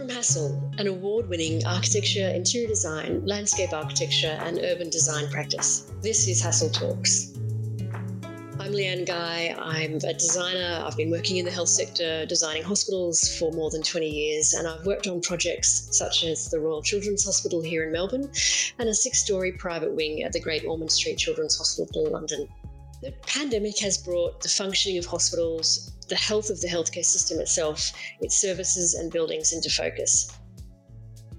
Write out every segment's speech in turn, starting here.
From Hassell, an award winning architecture, interior design, landscape architecture, and urban design practice, this is Hassell Talks. I'm Leanne Guy. I'm a designer. I've been working in the health sector, designing hospitals for more than 20 years, and I've worked on projects such as the Royal Children's Hospital here in Melbourne and a six story private wing at the Great Ormond Street Children's Hospital in London. The pandemic has brought the functioning of hospitals, the health of the healthcare system itself, its services and buildings into focus.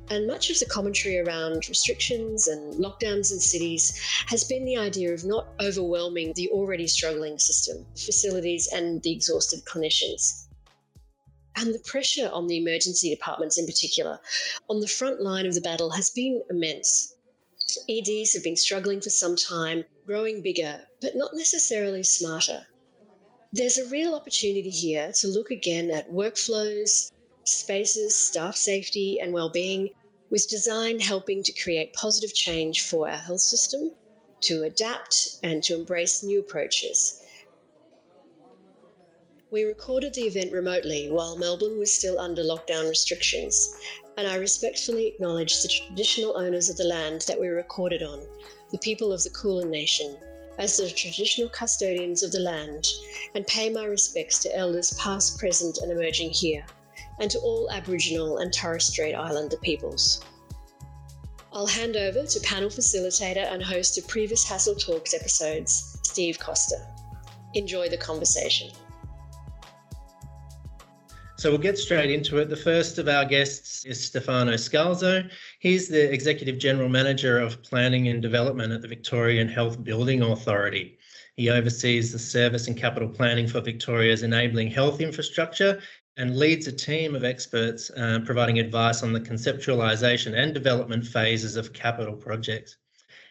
And much of the commentary around restrictions and lockdowns in cities has been the idea of not overwhelming the already struggling system, facilities, and the exhausted clinicians. And the pressure on the emergency departments in particular, on the front line of the battle, has been immense. EDs have been struggling for some time, growing bigger, but not necessarily smarter. There's a real opportunity here to look again at workflows, spaces, staff safety, and well-being, with design helping to create positive change for our health system, to adapt and to embrace new approaches. We recorded the event remotely while Melbourne was still under lockdown restrictions, and I respectfully acknowledge the traditional owners of the land that we recorded on, the people of the Kulin Nation, as the traditional custodians of the land, and pay my respects to elders past, present, and emerging here, and to all Aboriginal and Torres Strait Islander peoples. I'll hand over to panel facilitator and host of previous Hassell Talks episodes, Steve Coster. Enjoy the conversation. So we'll get straight into it. The first of our guests is Stefano Scalzo. He's the Executive General Manager of Planning and Development at the Victorian Health Building Authority. He oversees the service and capital planning for Victoria's enabling health infrastructure and leads a team of experts uh, providing advice on the conceptualisation and development phases of capital projects.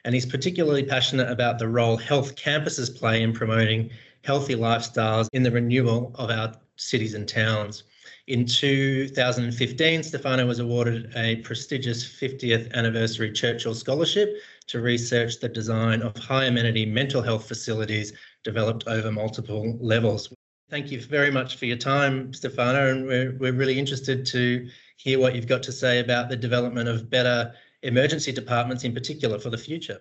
And he's particularly passionate about the role health campuses play in promoting healthy lifestyles in the renewal of our cities and towns. In 2015, Stefano was awarded a prestigious 50th anniversary Churchill Scholarship to research the design of high amenity mental health facilities developed over multiple levels. Thank you very much for your time, Stefano, and we're, we're really interested to hear what you've got to say about the development of better emergency departments in particular for the future.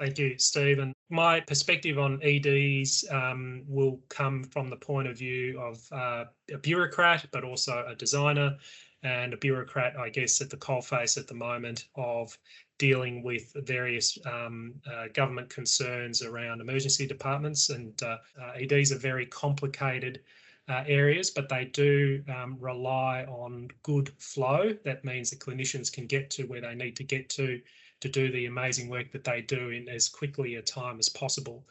Thank you, Stephen. My perspective on EDs um, will come from the point of view of uh, a bureaucrat, but also a designer and a bureaucrat, I guess, at the coalface at the moment of dealing with various um, uh, government concerns around emergency departments. And uh, uh EDs are very complicated uh, areas, but they do um, rely on good flow. That means the clinicians can get to where they need to get to to do the amazing work that they do in as quickly a time as possible.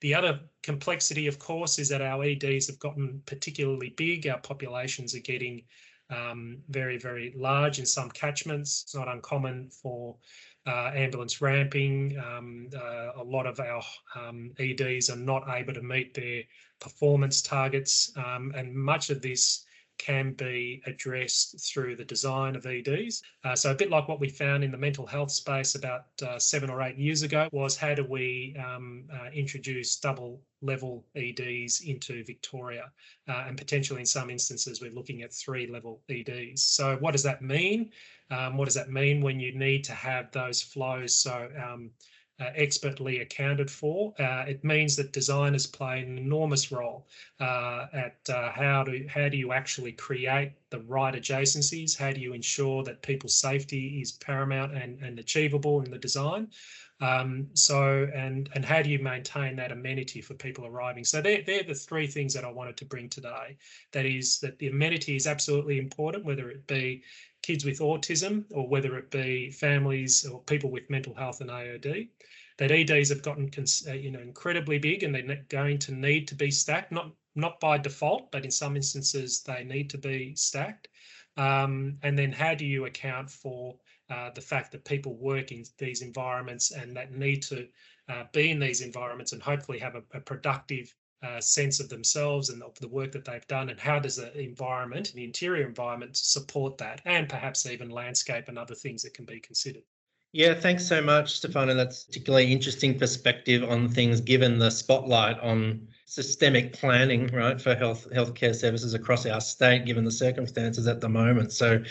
The other complexity, of course, is that our EDs have gotten particularly big. Our populations are getting um, very, very large in some catchments. It's not uncommon for uh, ambulance ramping. Um, uh, a lot of our um, EDs are not able to meet their performance targets, um, and much of this can be addressed through the design of EDs. Uh, so a bit like what we found in the mental health space about uh, seven or eight years ago was how do we um, uh, introduce double level EDs into Victoria uh, and potentially in some instances we're looking at three level EDs. So what does that mean? Um, what does that mean when you need to have those flows? So um, uh, expertly accounted for. Uh, it means that designers play an enormous role uh, at uh, how do how do you actually create the right adjacencies? How do you ensure that people's safety is paramount and, and achievable in the design? Um, so and and how do you maintain that amenity for people arriving? So they're, they're the three things that I wanted to bring today. That is that the amenity is absolutely important, whether it be kids with autism or whether it be families or people with mental health and AOD that EDs have gotten uh, you know incredibly big and they're going to need to be stacked, not not by default, but in some instances they need to be stacked. Um, and then how do you account for uh, the fact that people work in these environments and that need to uh, be in these environments and hopefully have a, a productive uh, sense of themselves and of the work that they've done and how does the environment the interior environment support that and perhaps even landscape and other things that can be considered yeah, thanks so much, Stefano. That's a particularly interesting perspective on things given the spotlight on systemic planning, right, for health healthcare services across our state, given the circumstances at the moment. So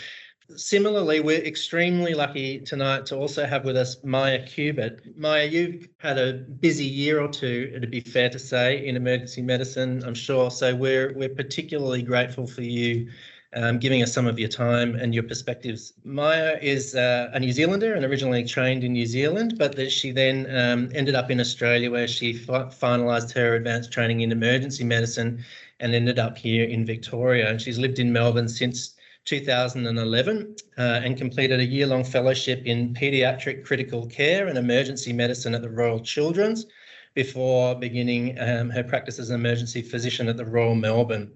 Similarly, we're extremely lucky tonight to also have with us Mya Cubitt. Mya, you've had a busy year or two, it'd be fair to say, in emergency medicine, I'm sure. So we're we're particularly grateful for you um, giving us some of your time and your perspectives. Mya is uh, a New Zealander and originally trained in New Zealand, but that she then um, ended up in Australia where she fi- finalised her advanced training in emergency medicine and ended up here in Victoria. And she's lived in Melbourne since 2011 uh, and completed a year long fellowship in paediatric critical care and emergency medicine at the Royal Children's before beginning um, her practice as an emergency physician at the Royal Melbourne.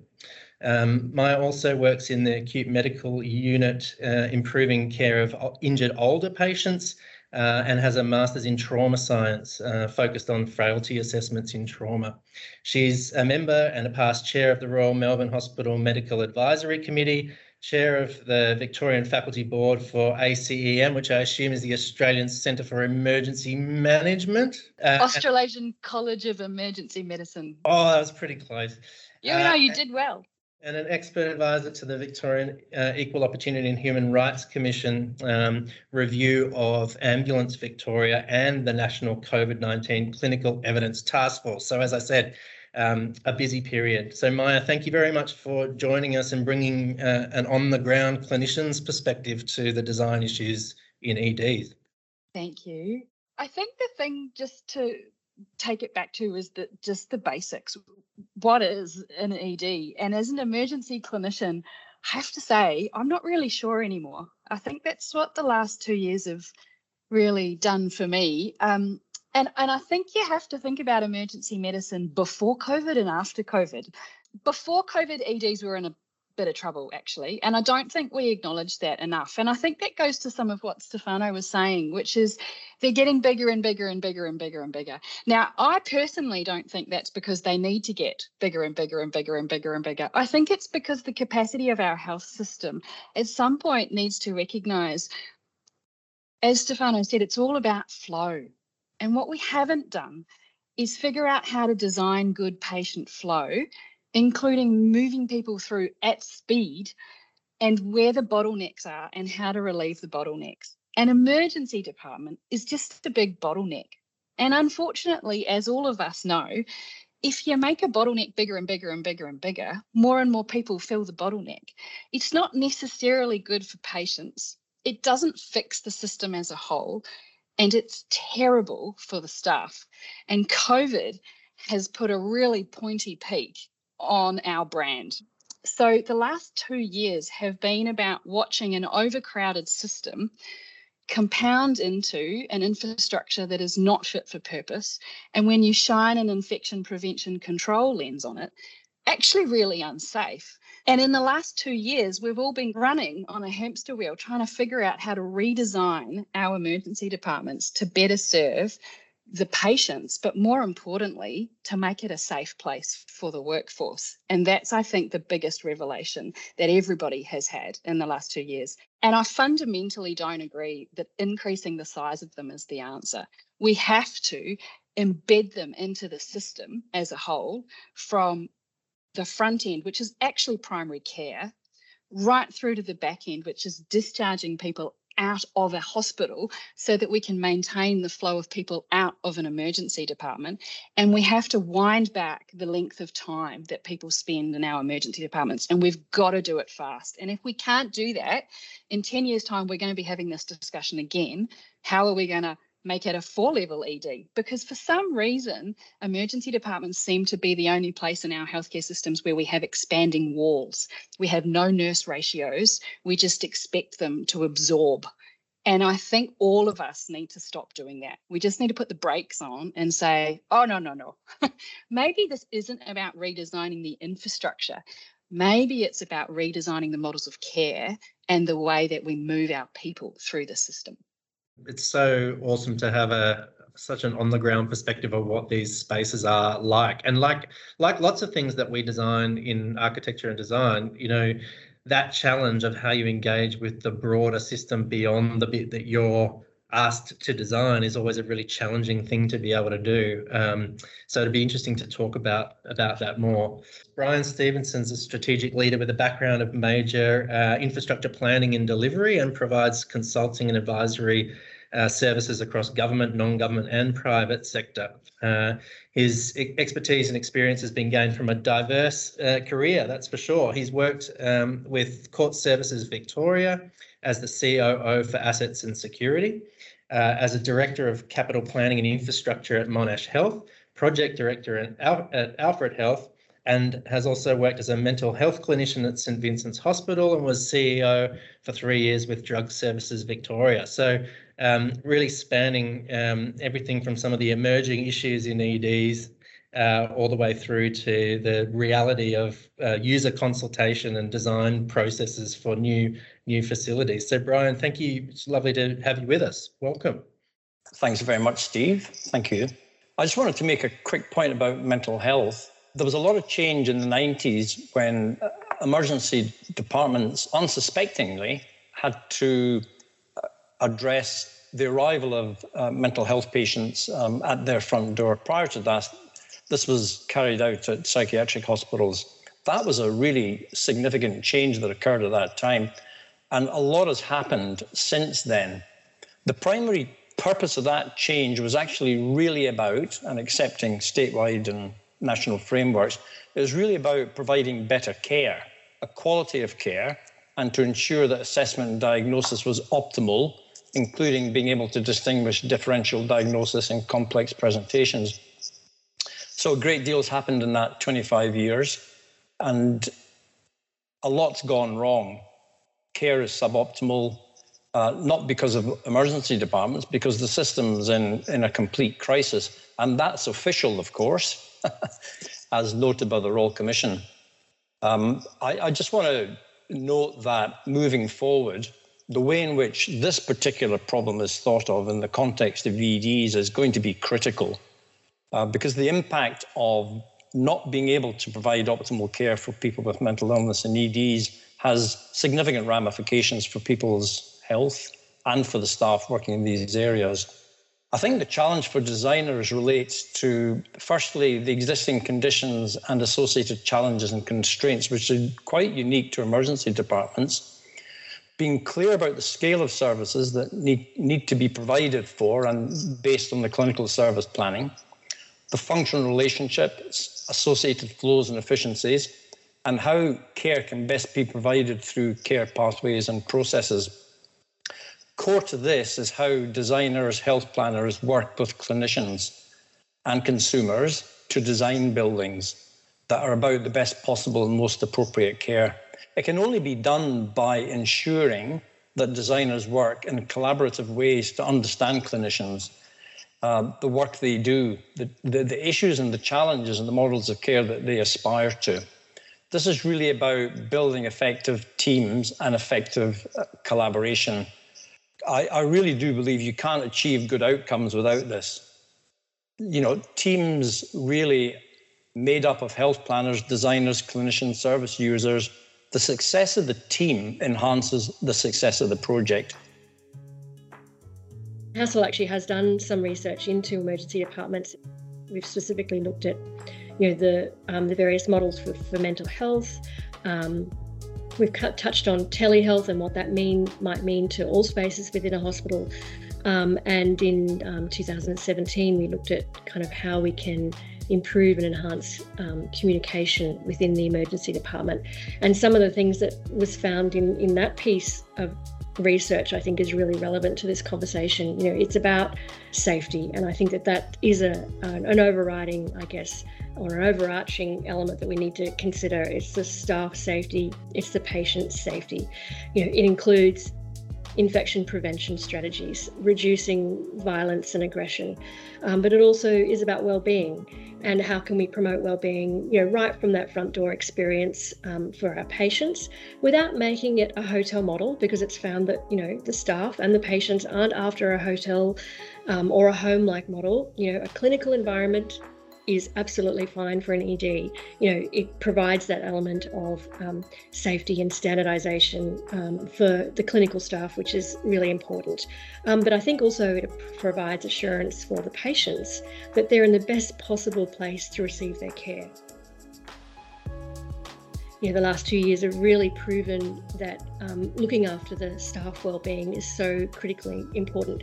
Um, Mya also works in the acute medical unit, uh, improving care of injured older patients, uh, and has a master's in trauma science uh, focused on frailty assessments in trauma. She's a member and a past chair of the Royal Melbourne Hospital Medical Advisory Committee chair of the Victorian Faculty Board for ACEM, which I assume is the Australian Centre for Emergency Management. Uh, Australasian College of Emergency Medicine. Oh, that was pretty close. Yeah, uh, no, you did well. And an expert advisor to the Victorian uh, Equal Opportunity and Human Rights Commission um, review of Ambulance Victoria and the National COVID 19 Clinical Evidence Task Force. So, as I said, um, a busy period. So, Mya, thank you very much for joining us and bringing uh, an on the ground clinician's perspective to the design issues in EDs. Thank you. I think the thing just to take it back to is that just the basics. What is an ED? And as an emergency clinician, I have to say, I'm not really sure anymore. I think that's what the last two years have really done for me. Um, and and I think you have to think about emergency medicine before COVID and after COVID. Before COVID, EDs were in a bit of trouble actually, and I don't think we acknowledge that enough. And I think that goes to some of what Stefano was saying, which is they're getting bigger and bigger and bigger and bigger and bigger. Now, I personally don't think that's because they need to get bigger and bigger and bigger and bigger and bigger. I think it's because the capacity of our health system at some point needs to recognize as Stefano said, it's all about flow. And what we haven't done is figure out how to design good patient flow, including moving people through at speed and where the bottlenecks are and how to relieve the bottlenecks. An emergency department is just a big bottleneck. And unfortunately, as all of us know, if you make a bottleneck bigger and bigger and bigger and bigger, more and more people fill the bottleneck. It's not necessarily good for patients. It doesn't fix the system as a whole and it's terrible for the staff. And COVID has put a really pointy peak on our brand. So the last two years have been about watching an overcrowded system compound into an infrastructure that is not fit for purpose. And when you shine an infection prevention control lens on it, actually really unsafe. And in the last two years, we've all been running on a hamster wheel trying to figure out how to redesign our emergency departments to better serve the patients, but more importantly, to make it a safe place for the workforce. And that's, I think, the biggest revelation that everybody has had in the last two years. And I fundamentally don't agree that increasing the size of them is the answer. We have to embed them into the system as a whole from the front end, which is actually primary care, right through to the back end, which is discharging people out of a hospital so that we can maintain the flow of people out of an emergency department. And we have to wind back the length of time that people spend in our emergency departments. And we've got to do it fast. And if we can't do that, in 10 years' time, we're going to be having this discussion again. How are we going to make it a four level ED because for some reason, emergency departments seem to be the only place in our healthcare systems where we have expanding walls. We have no nurse ratios. We just expect them to absorb. And I think all of us need to stop doing that. We just need to put the brakes on and say, oh, no, no, no. Maybe this isn't about redesigning the infrastructure. Maybe it's about redesigning the models of care and the way that we move our people through the system. It's so awesome to have a such an on the ground perspective of what these spaces are like. And like like lots of things that we design in architecture and design you know that challenge of how you engage with the broader system beyond the bit that you're asked to design is always a really challenging thing to be able to do. Um, so it'd be interesting to talk about about that more. Brian Stevenson's a strategic leader with a background of major uh, infrastructure planning and delivery, and provides consulting and advisory uh, services across government, non-government, and private sector. Uh, his expertise and experience has been gained from a diverse uh, career, that's for sure. He's worked um, with Court Services Victoria as the COO for Assets and Security uh, as a Director of Capital Planning and Infrastructure at Monash Health, Project Director at, Al- at Alfred Health, and has also worked as a mental health clinician at St Vincent's Hospital and was CEO for three years with Drug Services Victoria. So, um, really spanning um, everything from some of the emerging issues in EDs uh, all the way through to the reality of uh, user consultation and design processes for new new facilities. So, Brian, thank you. It's lovely to have you with us. Welcome. Thanks very much, Steve. Thank you. I just wanted to make a quick point about mental health. There was a lot of change in the 90s when uh, emergency departments unsuspectingly had to address the arrival of uh, mental health patients um, at their front door. Prior to that, this was carried out at psychiatric hospitals. That was a really significant change that occurred at that time. And a lot has happened since then. The primary purpose of that change was actually really about, and accepting statewide and national frameworks, it was really about providing better care, a quality of care, and to ensure that assessment and diagnosis was optimal, including being able to distinguish differential diagnosis in complex presentations. So a great deal has happened in that 25 years, and a lot's gone wrong care is suboptimal, uh, not because of emergency departments, because the system's in, in a complete crisis. And that's official, of course, as noted by the Royal Commission. Um, I, I just want to note that moving forward, the way in which this particular problem is thought of in the context of EDs is going to be critical uh, because the impact of not being able to provide optimal care for people with mental illness and EDs has significant ramifications for people's health and for the staff working in these areas. I think the challenge for designers relates to, firstly, the existing conditions and associated challenges and constraints, which are quite unique to emergency departments. Being clear about the scale of services that need, need to be provided for and based on the clinical service planning, the functional relationships, associated flows and efficiencies, and how care can best be provided through care pathways and processes. Core to this is how designers, health planners work with clinicians and consumers to design buildings that are about the best possible and most appropriate care. It can only be done by ensuring that designers work in collaborative ways to understand clinicians, uh, the work they do, the, the, the issues and the challenges and the models of care that they aspire to. This is really about building effective teams and effective uh, collaboration. I, I really do believe you can't achieve good outcomes without this. You know, teams really made up of health planners, designers, clinicians, service users. The success of the team enhances the success of the project. Hassell actually has done some research into emergency departments. We've specifically looked at you know the um, the various models for, for mental health. Um, we've touched on telehealth and what that mean might mean to all spaces within a hospital. Um, and in um, 2017, we looked at kind of how we can improve and enhance um, communication within the emergency department. And some of the things that was found in, in that piece of research, I think, is really relevant to this conversation. You know, it's about safety, and I think that that is a an overriding, I guess, or an overarching element that we need to consider. It's the staff safety, it's the patient safety. You know, it includes infection prevention strategies, reducing violence and aggression, um, but it also is about well-being and how can we promote well-being, you know, right from that front door experience um, for our patients, without making it a hotel model, because it's found that you know the staff and the patients aren't after a hotel um, or a home-like model. You know, a clinical environment is absolutely fine for an ED. You know, it provides that element of um, safety and standardization um, for the clinical staff, which is really important. Um, but I think also it provides assurance for the patients that they're in the best possible place to receive their care. Yeah, the last two years have really proven that um, looking after the staff well-being is so critically important.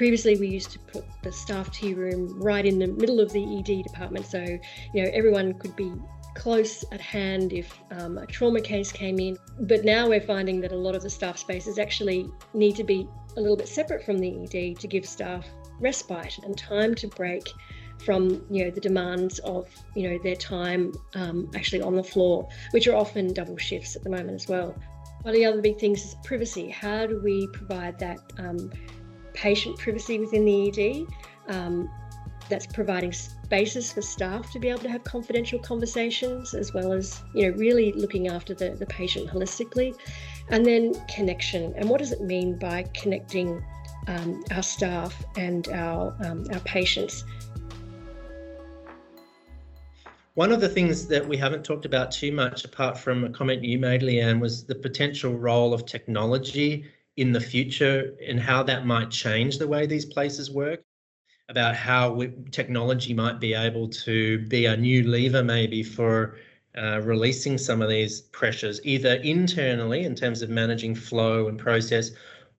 Previously, we used to put the staff tea room right in the middle of the ED department, so you know everyone could be close at hand if um, a trauma case came in. But now we're finding that a lot of the staff spaces actually need to be a little bit separate from the ED to give staff respite and time to break from you know the demands of you know their time um, actually on the floor, which are often double shifts at the moment as well. One of the other big things is privacy. How do we provide that um, patient privacy within the ED. Um, that's providing spaces for staff to be able to have confidential conversations as well as you know really looking after the, the patient holistically and then connection and what does it mean by connecting um, our staff and our um, our patients one of the things that we haven't talked about too much apart from a comment you made leanne was the potential role of technology in the future and how that might change the way these places work, about how we, technology might be able to be a new lever maybe for uh, releasing some of these pressures, either internally in terms of managing flow and process,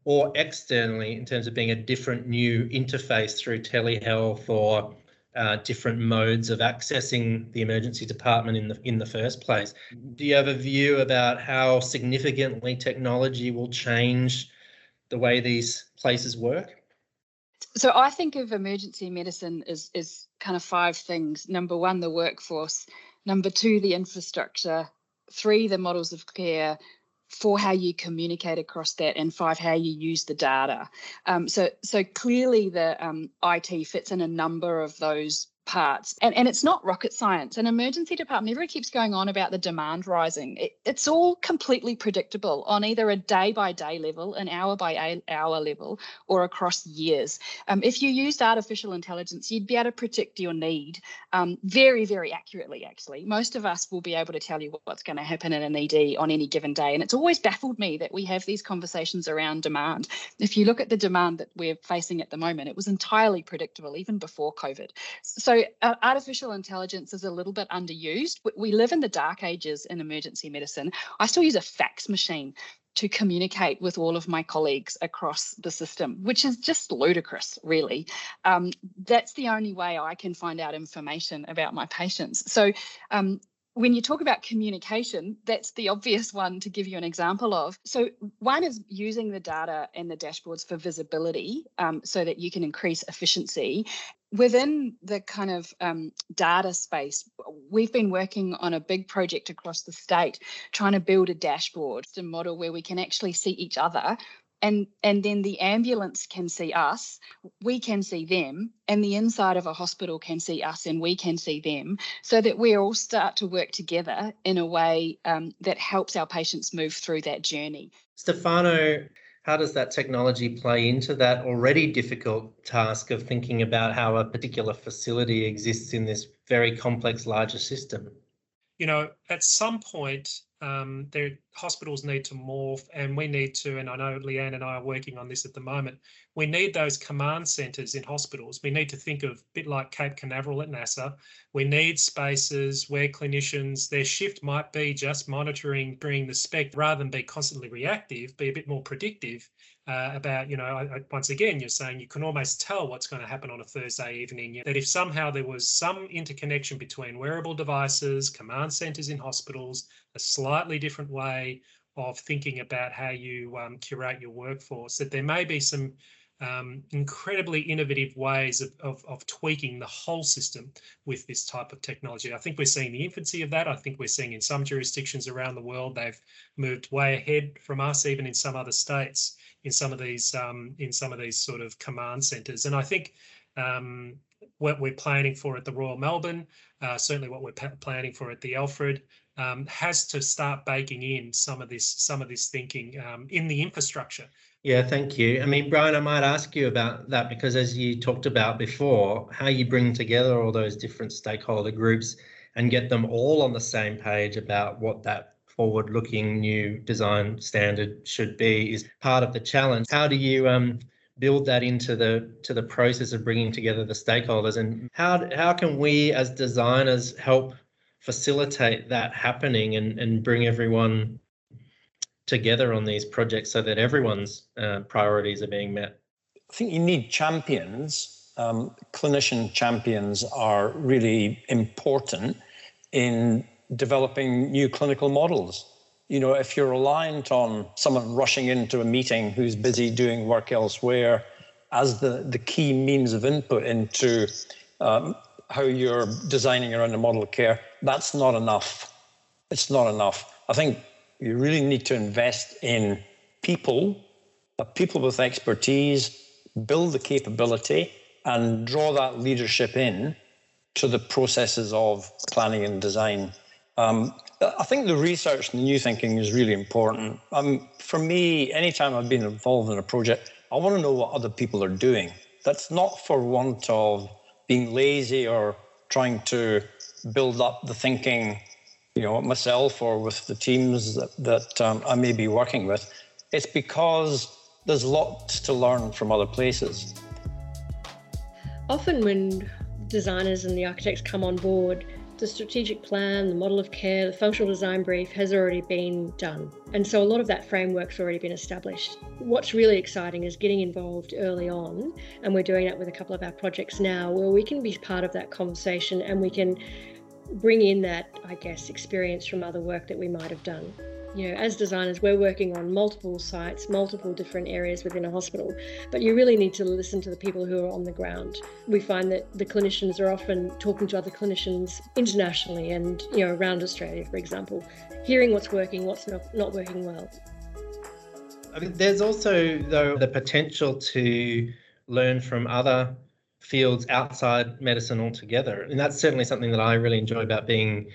or externally in terms of being a different new interface through telehealth or uh, different modes of accessing the emergency department in the in the first place. Do you have a view about how significantly technology will change the way these places work? So I think of emergency medicine as as kind of five things. Number one, the workforce. Number two, the infrastructure. Three, the models of care four how you communicate across that and five how you use the data. Um, so so clearly the um, it fits in a number of those parts. And, and it's not rocket science. An emergency department, everybody keeps going on about the demand rising. It, it's all completely predictable on either a day by day level, an hour by hour level, or across years. Um, if you used artificial intelligence, you'd be able to predict your need um, very, very accurately, actually. Most of us will be able to tell you what's going to happen in an ED on any given day. And it's always baffled me that we have these conversations around demand. If you look at the demand that we're facing at the moment, it was entirely predictable even before COVID. So uh, artificial intelligence is a little bit underused. We live in the dark ages in emergency medicine. I still use a fax machine to communicate with all of my colleagues across the system, which is just ludicrous, really. Um, that's the only way I can find out information about my patients. So um, when you talk about communication, that's the obvious one to give you an example of. So, one is using the data and the dashboards for visibility um, so that you can increase efficiency. Within the kind of um, data space, we've been working on a big project across the state trying to build a dashboard, a model where we can actually see each other. And and then the ambulance can see us we can see them and the inside of a hospital can see us and we can see them so that we all start to work together in a way um, that helps our patients move through that journey. Stefano how does that technology play into that already difficult task of thinking about how a particular facility exists in this very complex larger system you know at some point um, their hospitals need to morph and we need to, and I know Leanne and I are working on this at the moment, we need those command centres in hospitals. We need to think of a bit like Cape Canaveral at NASA. We need spaces where clinicians, their shift might be just monitoring during the spec rather than be constantly reactive, be a bit more predictive uh, about, you know, I, I, once again, you're saying you can almost tell what's going to happen on a Thursday evening. That if somehow there was some interconnection between wearable devices, command centres in hospitals, a slightly different way of thinking about how you um, curate your workforce, that there may be some um, incredibly innovative ways of, of, of, tweaking the whole system with this type of technology. I think we're seeing the infancy of that. I think we're seeing in some jurisdictions around the world, they've moved way ahead from us, even in some other states, in some of these um, in some of these sort of command centres. And I think um, what we're planning for at the Royal Melbourne, uh, certainly what we're planning for at the Alfred, um, has to start baking in some of this some of this thinking um, in the infrastructure. Yeah, thank you. I mean, Brian, I might ask you about that because as you talked about before, how you bring together all those different stakeholder groups and get them all on the same page about what that forward-looking new design standard should be is part of the challenge. How do you um, build that into the to the process of bringing together the stakeholders, and how how can we as designers help facilitate that happening and and bring everyone together on these projects so that everyone's uh, priorities are being met? I think you need champions. Um, clinician champions are really important in developing new clinical models. You know, if you're reliant on someone rushing into a meeting who's busy doing work elsewhere as the, the key means of input into um, how you're designing around a model of care, that's not enough. It's not enough. I think you really need to invest in people, people with expertise, build the capability, and draw that leadership in to the processes of planning and design. Um, I think the research and the new thinking is really important. Um, for me, anytime I've been involved in a project, I want to know what other people are doing. That's not for want of being lazy or trying to build up the thinking, you know, myself or with the teams that, that um, I may be working with. It's because there's lots to learn from other places. Often, when designers and the architects come on board, the strategic plan, the model of care, the functional design brief has already been done. And so a lot of that framework's already been established. What's really exciting is getting involved early on, and we're doing that with a couple of our projects now, where we can be part of that conversation and we can bring in that, I guess, experience from other work that we might have done you know, as designers, we're working on multiple sites, multiple different areas within a hospital, but you really need to listen to the people who are on the ground. We find that the clinicians are often talking to other clinicians internationally and, you know, around Australia, for example, hearing what's working, what's not, not working well. I mean, there's also, though, the potential to learn from other fields outside medicine altogether. And that's certainly something that I really enjoy about being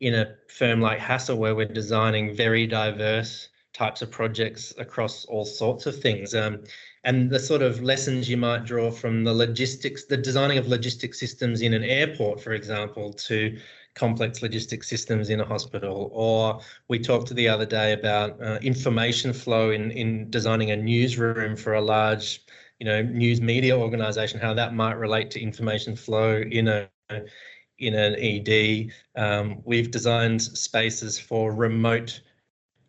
in a firm like Hassell, where we're designing very diverse types of projects across all sorts of things. Um, and the sort of lessons you might draw from the logistics, the designing of logistic systems in an airport, for example, to complex logistic systems in a hospital. Or we talked the other day about uh, information flow in, in designing a newsroom for a large, you know, news media organization, how that might relate to information flow in a in an ED. Um, we've designed spaces for remote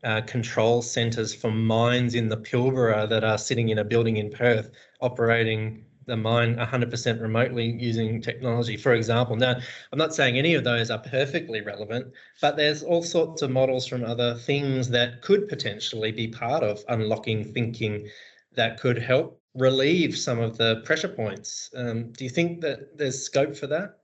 uh, control centres for mines in the Pilbara that are sitting in a building in Perth, operating the mine 100% remotely using technology, for example. Now, I'm not saying any of those are perfectly relevant, but there's all sorts of models from other things that could potentially be part of unlocking thinking that could help relieve some of the pressure points. Um, do you think that there's scope for that?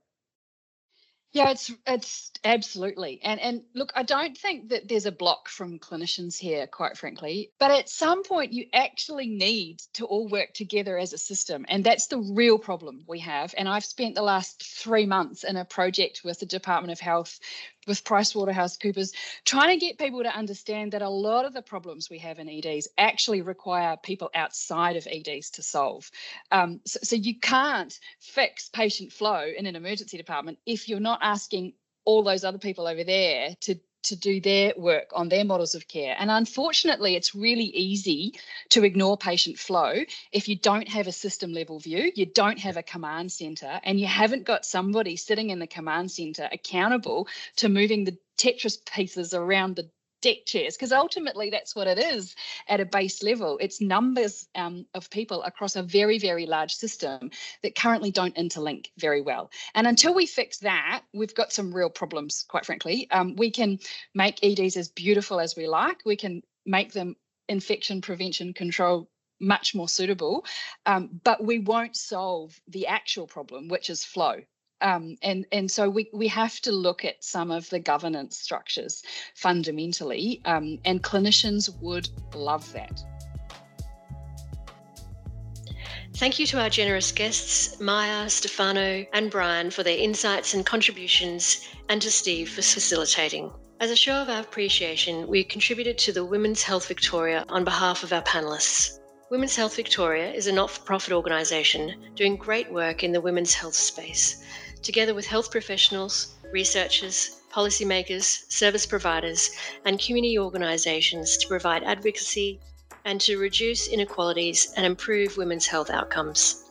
Yeah, it's it's absolutely. And and look, I don't think that there's a block from clinicians here, quite frankly. But at some point you actually need to all work together as a system. And that's the real problem we have. And I've spent the last three months in a project with the Department of Health with PricewaterhouseCoopers, trying to get people to understand that a lot of the problems we have in EDs actually require people outside of EDs to solve. Um, so, so you can't fix patient flow in an emergency department if you're not asking all those other people over there to to do their work on their models of care. And unfortunately, it's really easy to ignore patient flow if you don't have a system level view, you don't have a command center, and you haven't got somebody sitting in the command center accountable to moving the Tetris pieces around the deck chairs because ultimately that's what it is at a base level. It's numbers um, of people across a very very large system that currently don't interlink very well. And until we fix that we've got some real problems quite frankly. Um, we can make eds as beautiful as we like. We can make them infection prevention control much more suitable. Um, but we won't solve the actual problem which is flow um, and and so we we have to look at some of the governance structures fundamentally, um, and clinicians would love that. Thank you to our generous guests, Mya, Stefano, and Brian, for their insights and contributions, and to Steve for facilitating. As a show of our appreciation, we contributed to the Women's Health Victoria on behalf of our panelists. Women's Health Victoria is a not for profit organisation doing great work in the women's health space, together with health professionals, researchers, policymakers, service providers, and community organisations to provide advocacy and to reduce inequalities and improve women's health outcomes.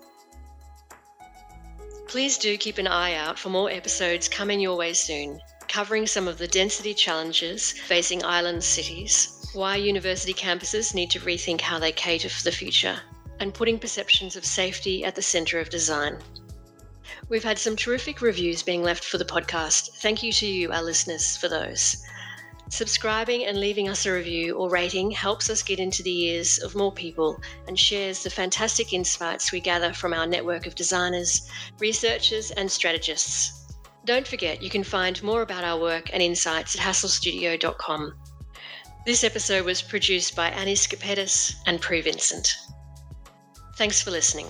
Please do keep an eye out for more episodes coming your way soon, covering some of the density challenges facing island cities, why university campuses need to rethink how they cater for the future, and putting perceptions of safety at the centre of design. We've had some terrific reviews being left for the podcast. Thank you to you, our listeners, for those. Subscribing and leaving us a review or rating helps us get into the ears of more people and shares the fantastic insights we gather from our network of designers, researchers, and strategists. Don't forget, you can find more about our work and insights at hassellstudio.com. This episode was produced by Annie Skapetis and Prue Vincent. Thanks for listening.